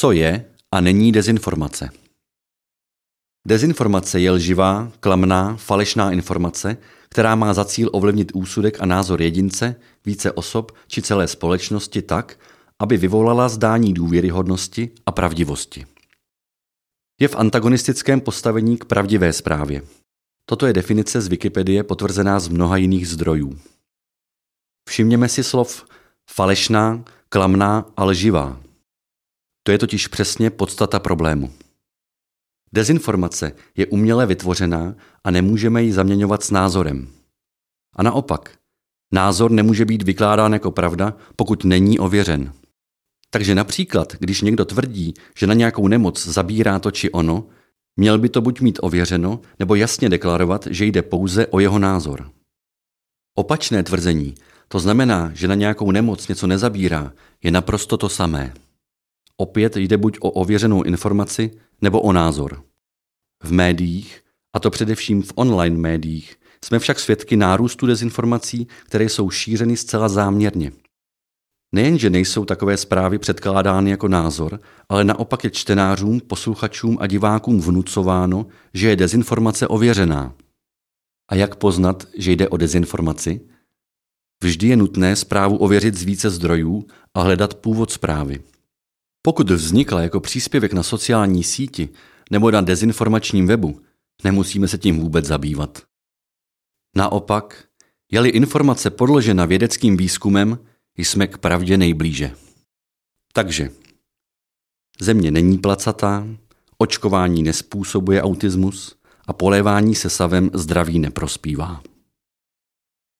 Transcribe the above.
Co je a není dezinformace? Dezinformace je lživá, klamná, falešná informace, která má za cíl ovlivnit úsudek a názor jedince, více osob či celé společnosti tak, aby vyvolala zdání důvěryhodnosti a pravdivosti. Je v antagonistickém postavení k pravdivé zprávě. Toto je definice z Wikipedie potvrzená z mnoha jiných zdrojů. Všimněme si slov falešná, klamná a lživá. To je totiž přesně podstata problému. Dezinformace je uměle vytvořená a nemůžeme ji zaměňovat s názorem. A naopak, názor nemůže být vykládán jako pravda, pokud není ověřen. Takže například, když někdo tvrdí, že na nějakou nemoc zabírá to či ono, měl by to buď mít ověřeno, nebo jasně deklarovat, že jde pouze o jeho názor. Opačné tvrzení, to znamená, že na nějakou nemoc něco nezabírá, je naprosto to samé. Opět jde buď o ověřenou informaci, nebo o názor. V médiích, a to především v online médiích, jsme však svědky nárůstu dezinformací, které jsou šířeny zcela záměrně. Nejenže nejsou takové zprávy předkládány jako názor, ale naopak je čtenářům, posluchačům a divákům vnucováno, že je dezinformace ověřená. A jak poznat, že jde o dezinformaci? Vždy je nutné zprávu ověřit z více zdrojů a hledat původ zprávy. Pokud vznikla jako příspěvek na sociální síti nebo na dezinformačním webu, nemusíme se tím vůbec zabývat. Naopak, je-li informace podložena vědeckým výzkumem, jsme k pravdě nejblíže. Takže, země není placatá, očkování nespůsobuje autismus a polévání se savem zdraví neprospívá.